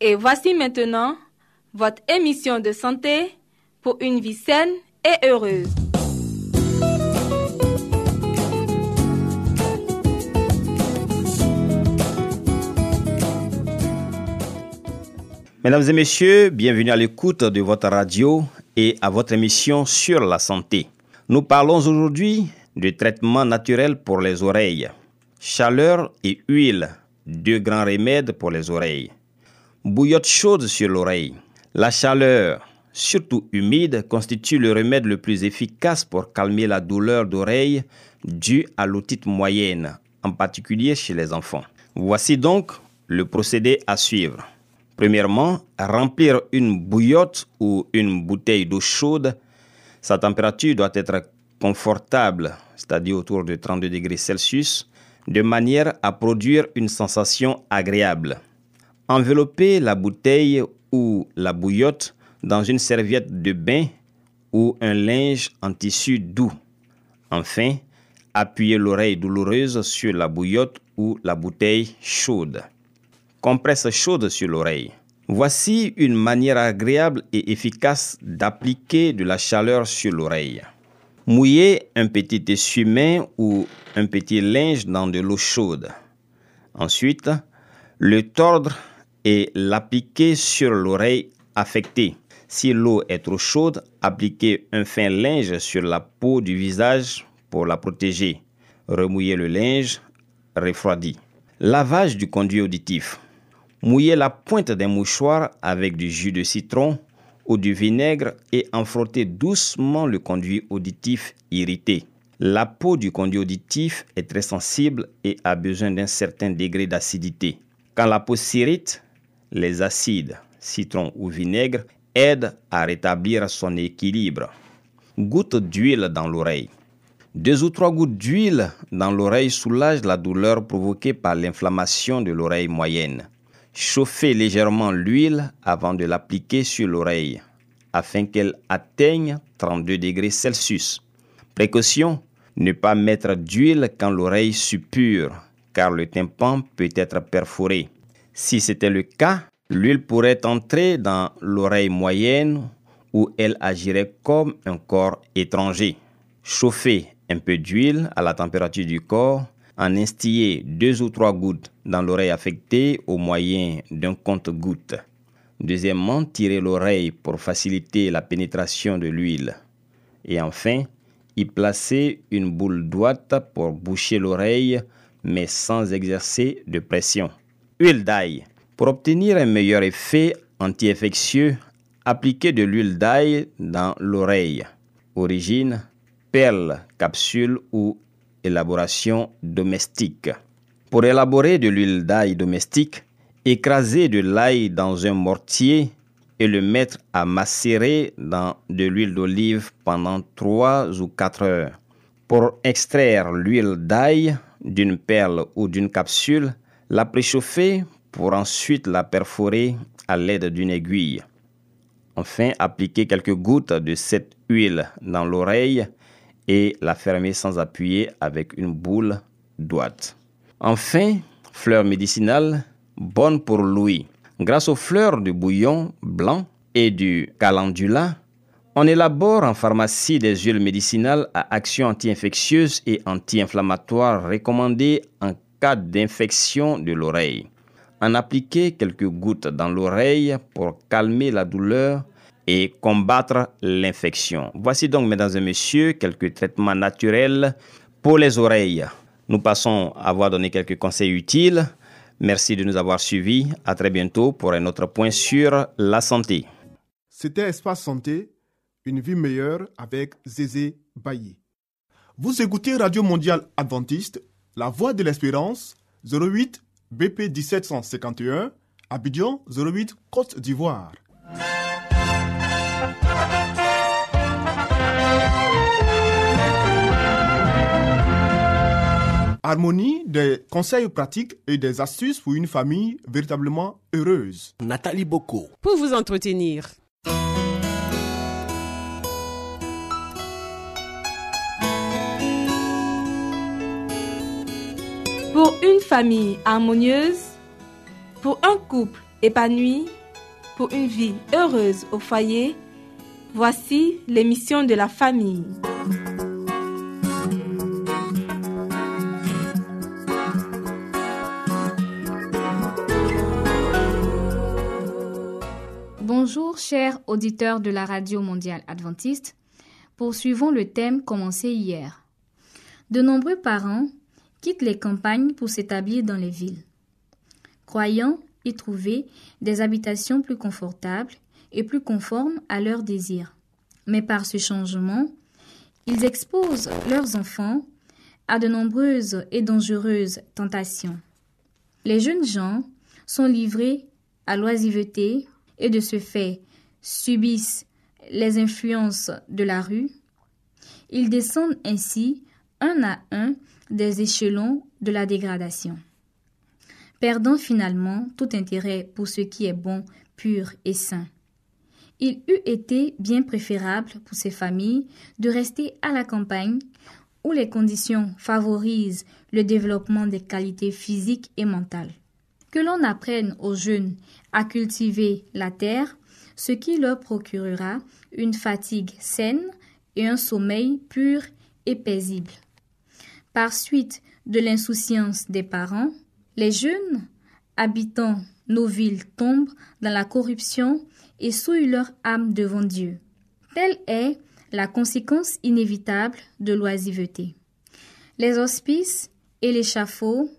Et voici maintenant votre émission de santé pour une vie saine et heureuse. Mesdames et messieurs, bienvenue à l'écoute de votre radio et à votre émission sur la santé. Nous parlons aujourd'hui du traitement naturel pour les oreilles. Chaleur et huile, deux grands remèdes pour les oreilles. Bouillotte chaude sur l'oreille. La chaleur, surtout humide, constitue le remède le plus efficace pour calmer la douleur d'oreille due à l'otite moyenne, en particulier chez les enfants. Voici donc le procédé à suivre. Premièrement, remplir une bouillotte ou une bouteille d'eau chaude. Sa température doit être confortable, c'est-à-dire autour de 32 degrés Celsius, de manière à produire une sensation agréable. Envelopper la bouteille ou la bouillotte dans une serviette de bain ou un linge en tissu doux. Enfin, appuyez l'oreille douloureuse sur la bouillotte ou la bouteille chaude. Compresse chaude sur l'oreille. Voici une manière agréable et efficace d'appliquer de la chaleur sur l'oreille. Mouillez un petit essuie-main ou un petit linge dans de l'eau chaude. Ensuite, le tordre et l'appliquer sur l'oreille affectée. Si l'eau est trop chaude, appliquez un fin linge sur la peau du visage pour la protéger. Remouillez le linge, refroidi. Lavage du conduit auditif. Mouillez la pointe d'un mouchoir avec du jus de citron ou du vinaigre et en frottez doucement le conduit auditif irrité. La peau du conduit auditif est très sensible et a besoin d'un certain degré d'acidité. Quand la peau s'irrite, les acides, citron ou vinaigre, aident à rétablir son équilibre. Goutte d'huile dans l'oreille. Deux ou trois gouttes d'huile dans l'oreille soulagent la douleur provoquée par l'inflammation de l'oreille moyenne. Chauffez légèrement l'huile avant de l'appliquer sur l'oreille afin qu'elle atteigne 32 degrés Celsius. Précaution, ne pas mettre d'huile quand l'oreille suppure car le tympan peut être perforé. Si c'était le cas, l'huile pourrait entrer dans l'oreille moyenne où elle agirait comme un corps étranger. Chauffez un peu d'huile à la température du corps, en instiller deux ou trois gouttes dans l'oreille affectée au moyen d'un compte-goutte. Deuxièmement, tirez l'oreille pour faciliter la pénétration de l'huile. Et enfin, y placez une boule droite pour boucher l'oreille, mais sans exercer de pression. Huile d'ail. Pour obtenir un meilleur effet anti-infectieux, appliquez de l'huile d'ail dans l'oreille. Origine, perle, capsule ou élaboration domestique. Pour élaborer de l'huile d'ail domestique, écrasez de l'ail dans un mortier et le mettre à macérer dans de l'huile d'olive pendant 3 ou 4 heures. Pour extraire l'huile d'ail d'une perle ou d'une capsule, la préchauffer pour ensuite la perforer à l'aide d'une aiguille. Enfin, appliquez quelques gouttes de cette huile dans l'oreille et la fermer sans appuyer avec une boule droite. Enfin, fleurs médicinales bonnes pour l'ouïe. Grâce aux fleurs du bouillon blanc et du calendula, on élabore en pharmacie des huiles médicinales à action anti-infectieuse et anti-inflammatoire recommandées en cas d'infection de l'oreille. En appliquer quelques gouttes dans l'oreille pour calmer la douleur et combattre l'infection. Voici donc, mesdames et messieurs, quelques traitements naturels pour les oreilles. Nous passons à avoir donné quelques conseils utiles. Merci de nous avoir suivis. À très bientôt pour un autre point sur la santé. C'était Espace Santé, une vie meilleure avec Zézé Bailly. Vous écoutez Radio Mondiale Adventiste, La Voix de l'Espérance, 08 BP 1751, Abidjan 08 Côte d'Ivoire. Harmonie, des conseils pratiques et des astuces pour une famille véritablement heureuse. Nathalie Boko. Pour vous entretenir. Pour une famille harmonieuse, pour un couple épanoui, pour une vie heureuse au foyer, voici l'émission de la famille. Bonjour chers auditeurs de la Radio mondiale adventiste. Poursuivons le thème commencé hier. De nombreux parents quittent les campagnes pour s'établir dans les villes, croyant y trouver des habitations plus confortables et plus conformes à leurs désirs. Mais par ce changement, ils exposent leurs enfants à de nombreuses et dangereuses tentations. Les jeunes gens sont livrés à l'oisiveté et de ce fait subissent les influences de la rue. Ils descendent ainsi un à un des échelons de la dégradation, perdant finalement tout intérêt pour ce qui est bon, pur et sain. Il eût été bien préférable pour ces familles de rester à la campagne où les conditions favorisent le développement des qualités physiques et mentales. Que l'on apprenne aux jeunes à cultiver la terre, ce qui leur procurera une fatigue saine et un sommeil pur et paisible. Par suite de l'insouciance des parents, les jeunes habitant nos villes tombent dans la corruption et souillent leur âme devant Dieu. Telle est la conséquence inévitable de l'oisiveté. Les hospices et l'échafaud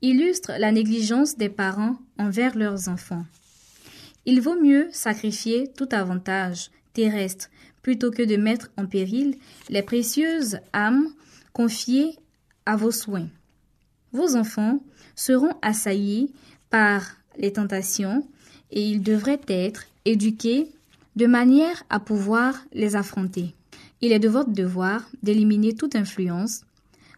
illustrent la négligence des parents envers leurs enfants. Il vaut mieux sacrifier tout avantage terrestre plutôt que de mettre en péril les précieuses âmes confiées à vos soins. Vos enfants seront assaillis par les tentations et ils devraient être éduqués de manière à pouvoir les affronter. Il est de votre devoir d'éliminer toute influence,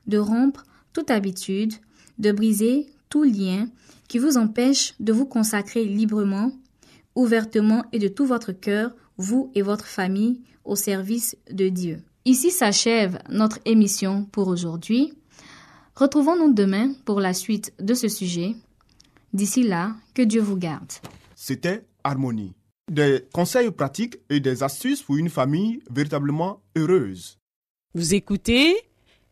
de rompre toute habitude, de briser tout lien qui vous empêche de vous consacrer librement, ouvertement et de tout votre cœur, vous et votre famille, au service de Dieu. Ici s'achève notre émission pour aujourd'hui. Retrouvons-nous demain pour la suite de ce sujet. D'ici là, que Dieu vous garde. C'était Harmonie. Des conseils pratiques et des astuces pour une famille véritablement heureuse. Vous écoutez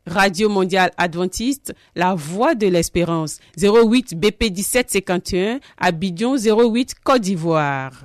Radio Mondiale Adventiste, La Voix de l'Espérance, 08 BP 1751, Abidjan 08 Côte d'Ivoire.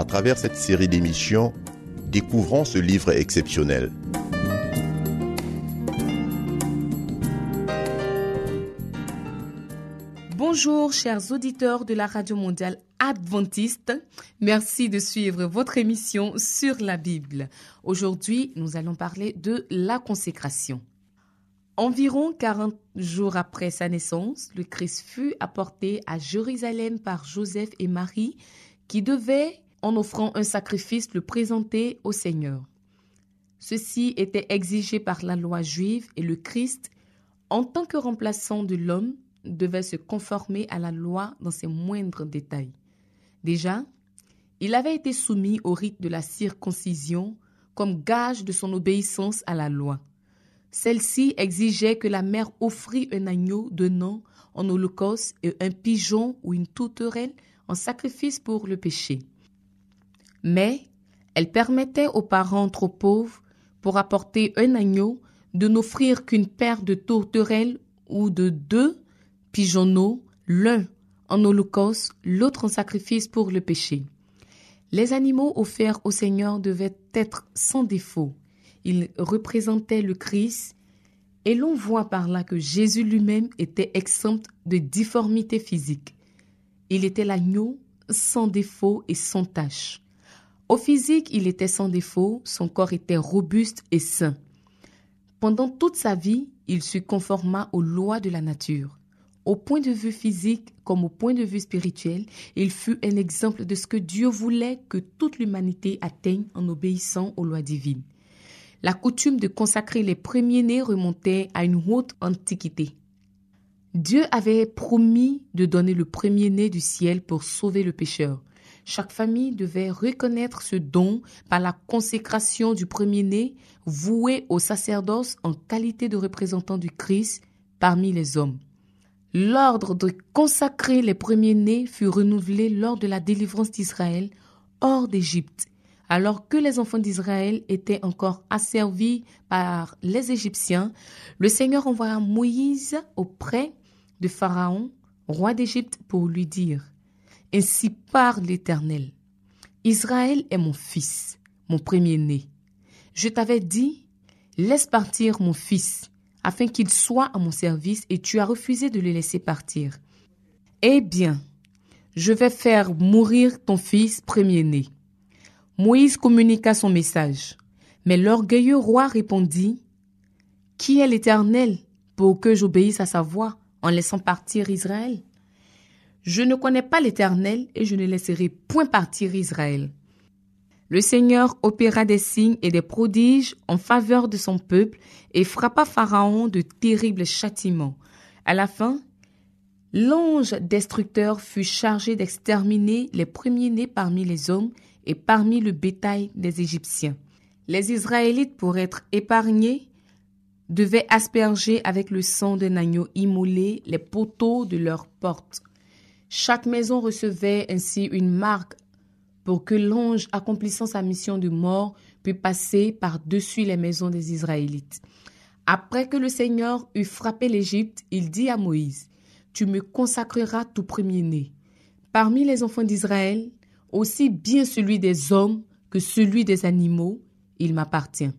À travers cette série d'émissions, découvrons ce livre exceptionnel. Bonjour chers auditeurs de la Radio mondiale adventiste. Merci de suivre votre émission sur la Bible. Aujourd'hui, nous allons parler de la consécration. Environ 40 jours après sa naissance, le Christ fut apporté à Jérusalem par Joseph et Marie qui devaient, en offrant un sacrifice, le présenter au Seigneur. Ceci était exigé par la loi juive et le Christ, en tant que remplaçant de l'homme, devait se conformer à la loi dans ses moindres détails. Déjà, il avait été soumis au rite de la circoncision comme gage de son obéissance à la loi. Celle-ci exigeait que la mère offrît un agneau donnant en holocauste et un pigeon ou une tourterelle en sacrifice pour le péché. Mais elle permettait aux parents trop pauvres, pour apporter un agneau, de n'offrir qu'une paire de tourterelles ou de deux pigeonneaux, l'un en holocauste, l'autre en sacrifice pour le péché. Les animaux offerts au Seigneur devaient être sans défaut. Ils représentaient le Christ et l'on voit par là que Jésus lui-même était exempt de difformité physique. Il était l'agneau sans défaut et sans tache. Au physique, il était sans défaut, son corps était robuste et sain. Pendant toute sa vie, il se conforma aux lois de la nature. Au point de vue physique comme au point de vue spirituel, il fut un exemple de ce que Dieu voulait que toute l'humanité atteigne en obéissant aux lois divines. La coutume de consacrer les premiers-nés remontait à une haute antiquité. Dieu avait promis de donner le premier-né du ciel pour sauver le pécheur. Chaque famille devait reconnaître ce don par la consécration du premier-né voué au sacerdoce en qualité de représentant du Christ parmi les hommes. L'ordre de consacrer les premiers-nés fut renouvelé lors de la délivrance d'Israël hors d'Égypte, alors que les enfants d'Israël étaient encore asservis par les Égyptiens. Le Seigneur envoya Moïse auprès de Pharaon, roi d'Égypte, pour lui dire ainsi parle l'Éternel. Israël est mon fils, mon premier-né. Je t'avais dit, laisse partir mon fils, afin qu'il soit à mon service, et tu as refusé de le laisser partir. Eh bien, je vais faire mourir ton fils premier-né. Moïse communiqua son message. Mais l'orgueilleux roi répondit, Qui est l'Éternel pour que j'obéisse à sa voix en laissant partir Israël? Je ne connais pas l'Éternel et je ne laisserai point partir Israël. Le Seigneur opéra des signes et des prodiges en faveur de son peuple et frappa Pharaon de terribles châtiments. À la fin, l'ange destructeur fut chargé d'exterminer les premiers-nés parmi les hommes et parmi le bétail des Égyptiens. Les Israélites, pour être épargnés, devaient asperger avec le sang d'un agneau immolé les poteaux de leurs portes. Chaque maison recevait ainsi une marque pour que l'ange accomplissant sa mission de mort puisse passer par-dessus les maisons des Israélites. Après que le Seigneur eut frappé l'Égypte, il dit à Moïse, Tu me consacreras tout premier-né. Parmi les enfants d'Israël, aussi bien celui des hommes que celui des animaux, il m'appartient.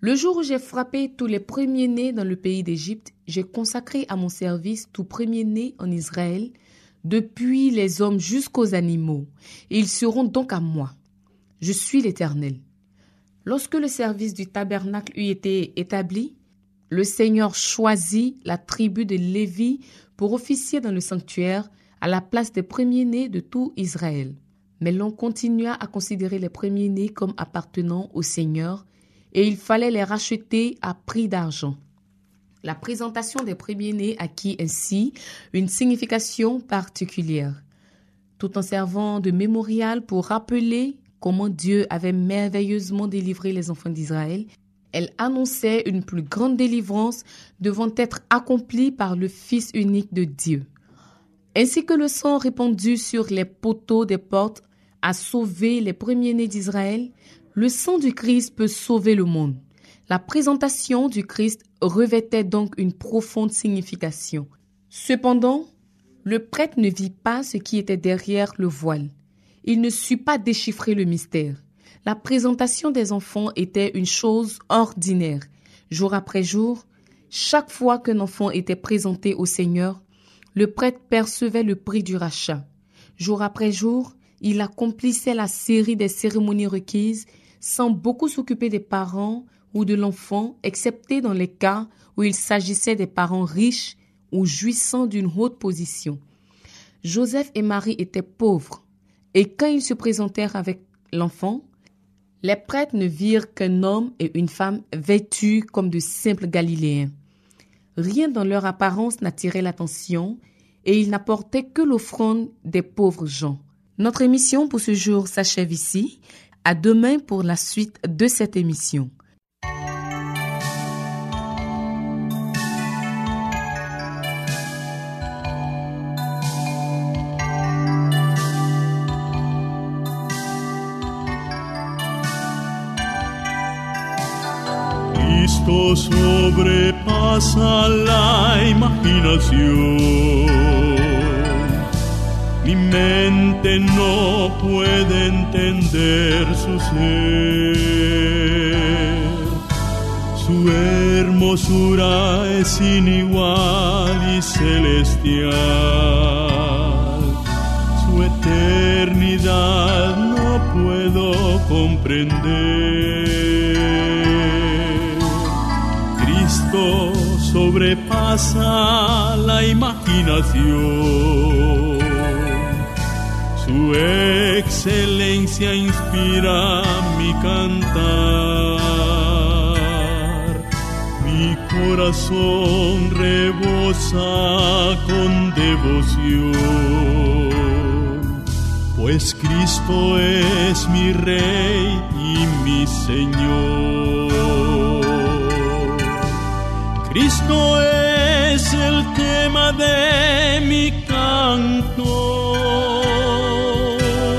Le jour où j'ai frappé tous les premiers-nés dans le pays d'Égypte, j'ai consacré à mon service tout premier-né en Israël, depuis les hommes jusqu'aux animaux, et ils seront donc à moi. Je suis l'Éternel. Lorsque le service du tabernacle eut été établi, le Seigneur choisit la tribu de Lévi pour officier dans le sanctuaire à la place des premiers-nés de tout Israël. Mais l'on continua à considérer les premiers-nés comme appartenant au Seigneur, et il fallait les racheter à prix d'argent. La présentation des premiers-nés acquit ainsi une signification particulière, tout en servant de mémorial pour rappeler comment Dieu avait merveilleusement délivré les enfants d'Israël. Elle annonçait une plus grande délivrance devant être accomplie par le Fils unique de Dieu. Ainsi que le sang répandu sur les poteaux des portes a sauvé les premiers-nés d'Israël, le sang du Christ peut sauver le monde. La présentation du Christ revêtait donc une profonde signification. Cependant, le prêtre ne vit pas ce qui était derrière le voile. Il ne sut pas déchiffrer le mystère. La présentation des enfants était une chose ordinaire. Jour après jour, chaque fois qu'un enfant était présenté au Seigneur, le prêtre percevait le prix du rachat. Jour après jour, il accomplissait la série des cérémonies requises sans beaucoup s'occuper des parents, ou de l'enfant, excepté dans les cas où il s'agissait des parents riches ou jouissant d'une haute position. Joseph et Marie étaient pauvres, et quand ils se présentèrent avec l'enfant, les prêtres ne virent qu'un homme et une femme vêtus comme de simples Galiléens. Rien dans leur apparence n'attirait l'attention et ils n'apportaient que l'offrande des pauvres gens. Notre émission pour ce jour s'achève ici. À demain pour la suite de cette émission. Cristo sobrepasa la imaginación. Mi mente no puede entender su ser. Su hermosura es sin igual y celestial. Su eternidad no puedo comprender. Cristo sobrepasa la imaginación. Su excelencia inspira mi cantar. Corazón rebosa con devoción. Pues Cristo es mi Rey y mi Señor. Cristo es el tema de mi canto.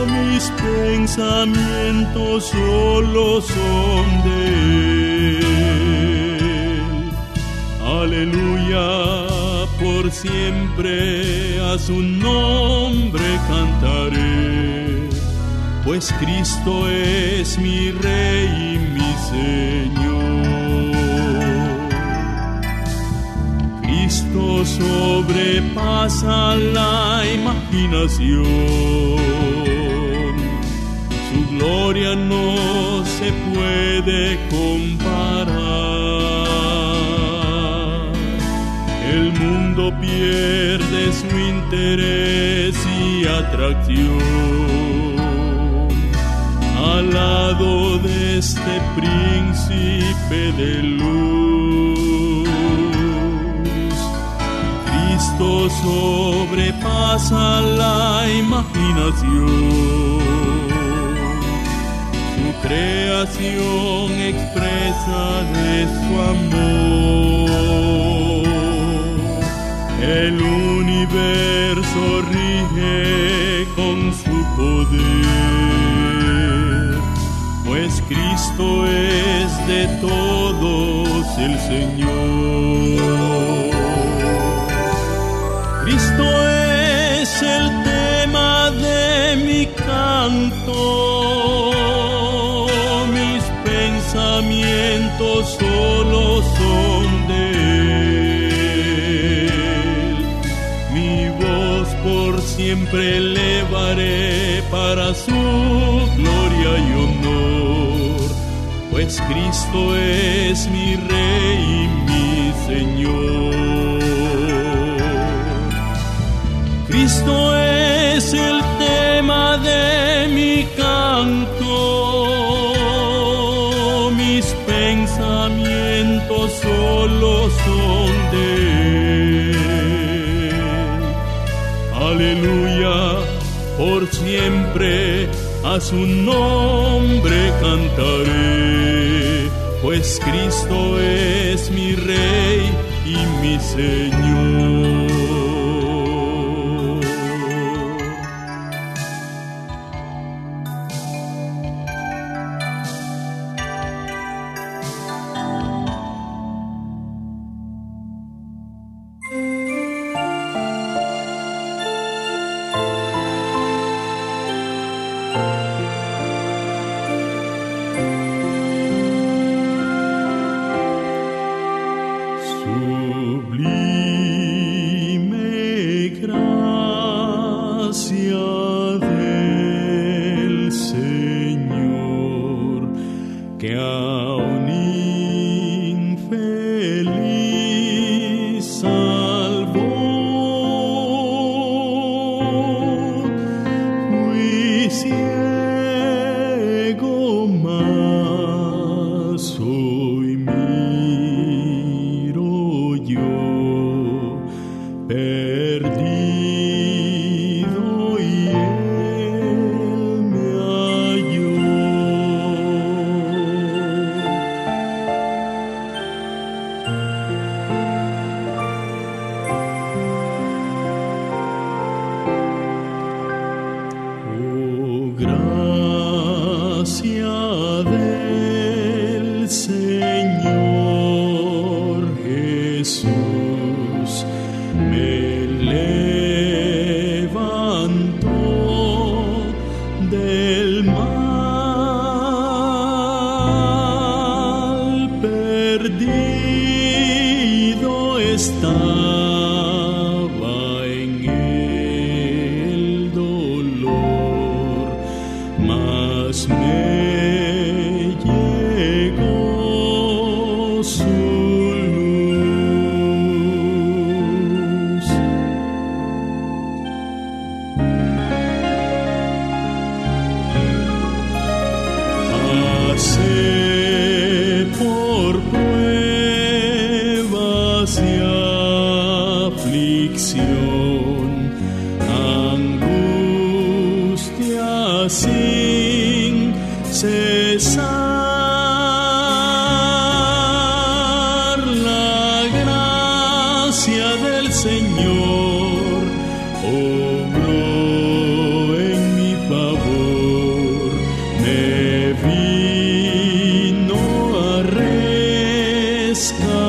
Mis pensamientos solo son de. Por siempre a su nombre cantaré. Pues Cristo es mi Rey y mi Señor. Cristo sobrepasa la imaginación. Su gloria no se puede comparar. Pierde su interés y atracción al lado de este príncipe de luz. Cristo sobrepasa la imaginación. Su creación expresa de su amor. El universo rige con su poder, pues Cristo es de todos el Señor. Cristo es el tema de mi canto, mis pensamientos solo son siempre elevaré para su gloria y honor, pues Cristo es mi Rey y mi Señor. Cristo es el tema de mi canto, mis pensamientos solo son de Él. Aleluya, su nombre cantaré, pues Cristo es mi Rey y mi Señor. sky.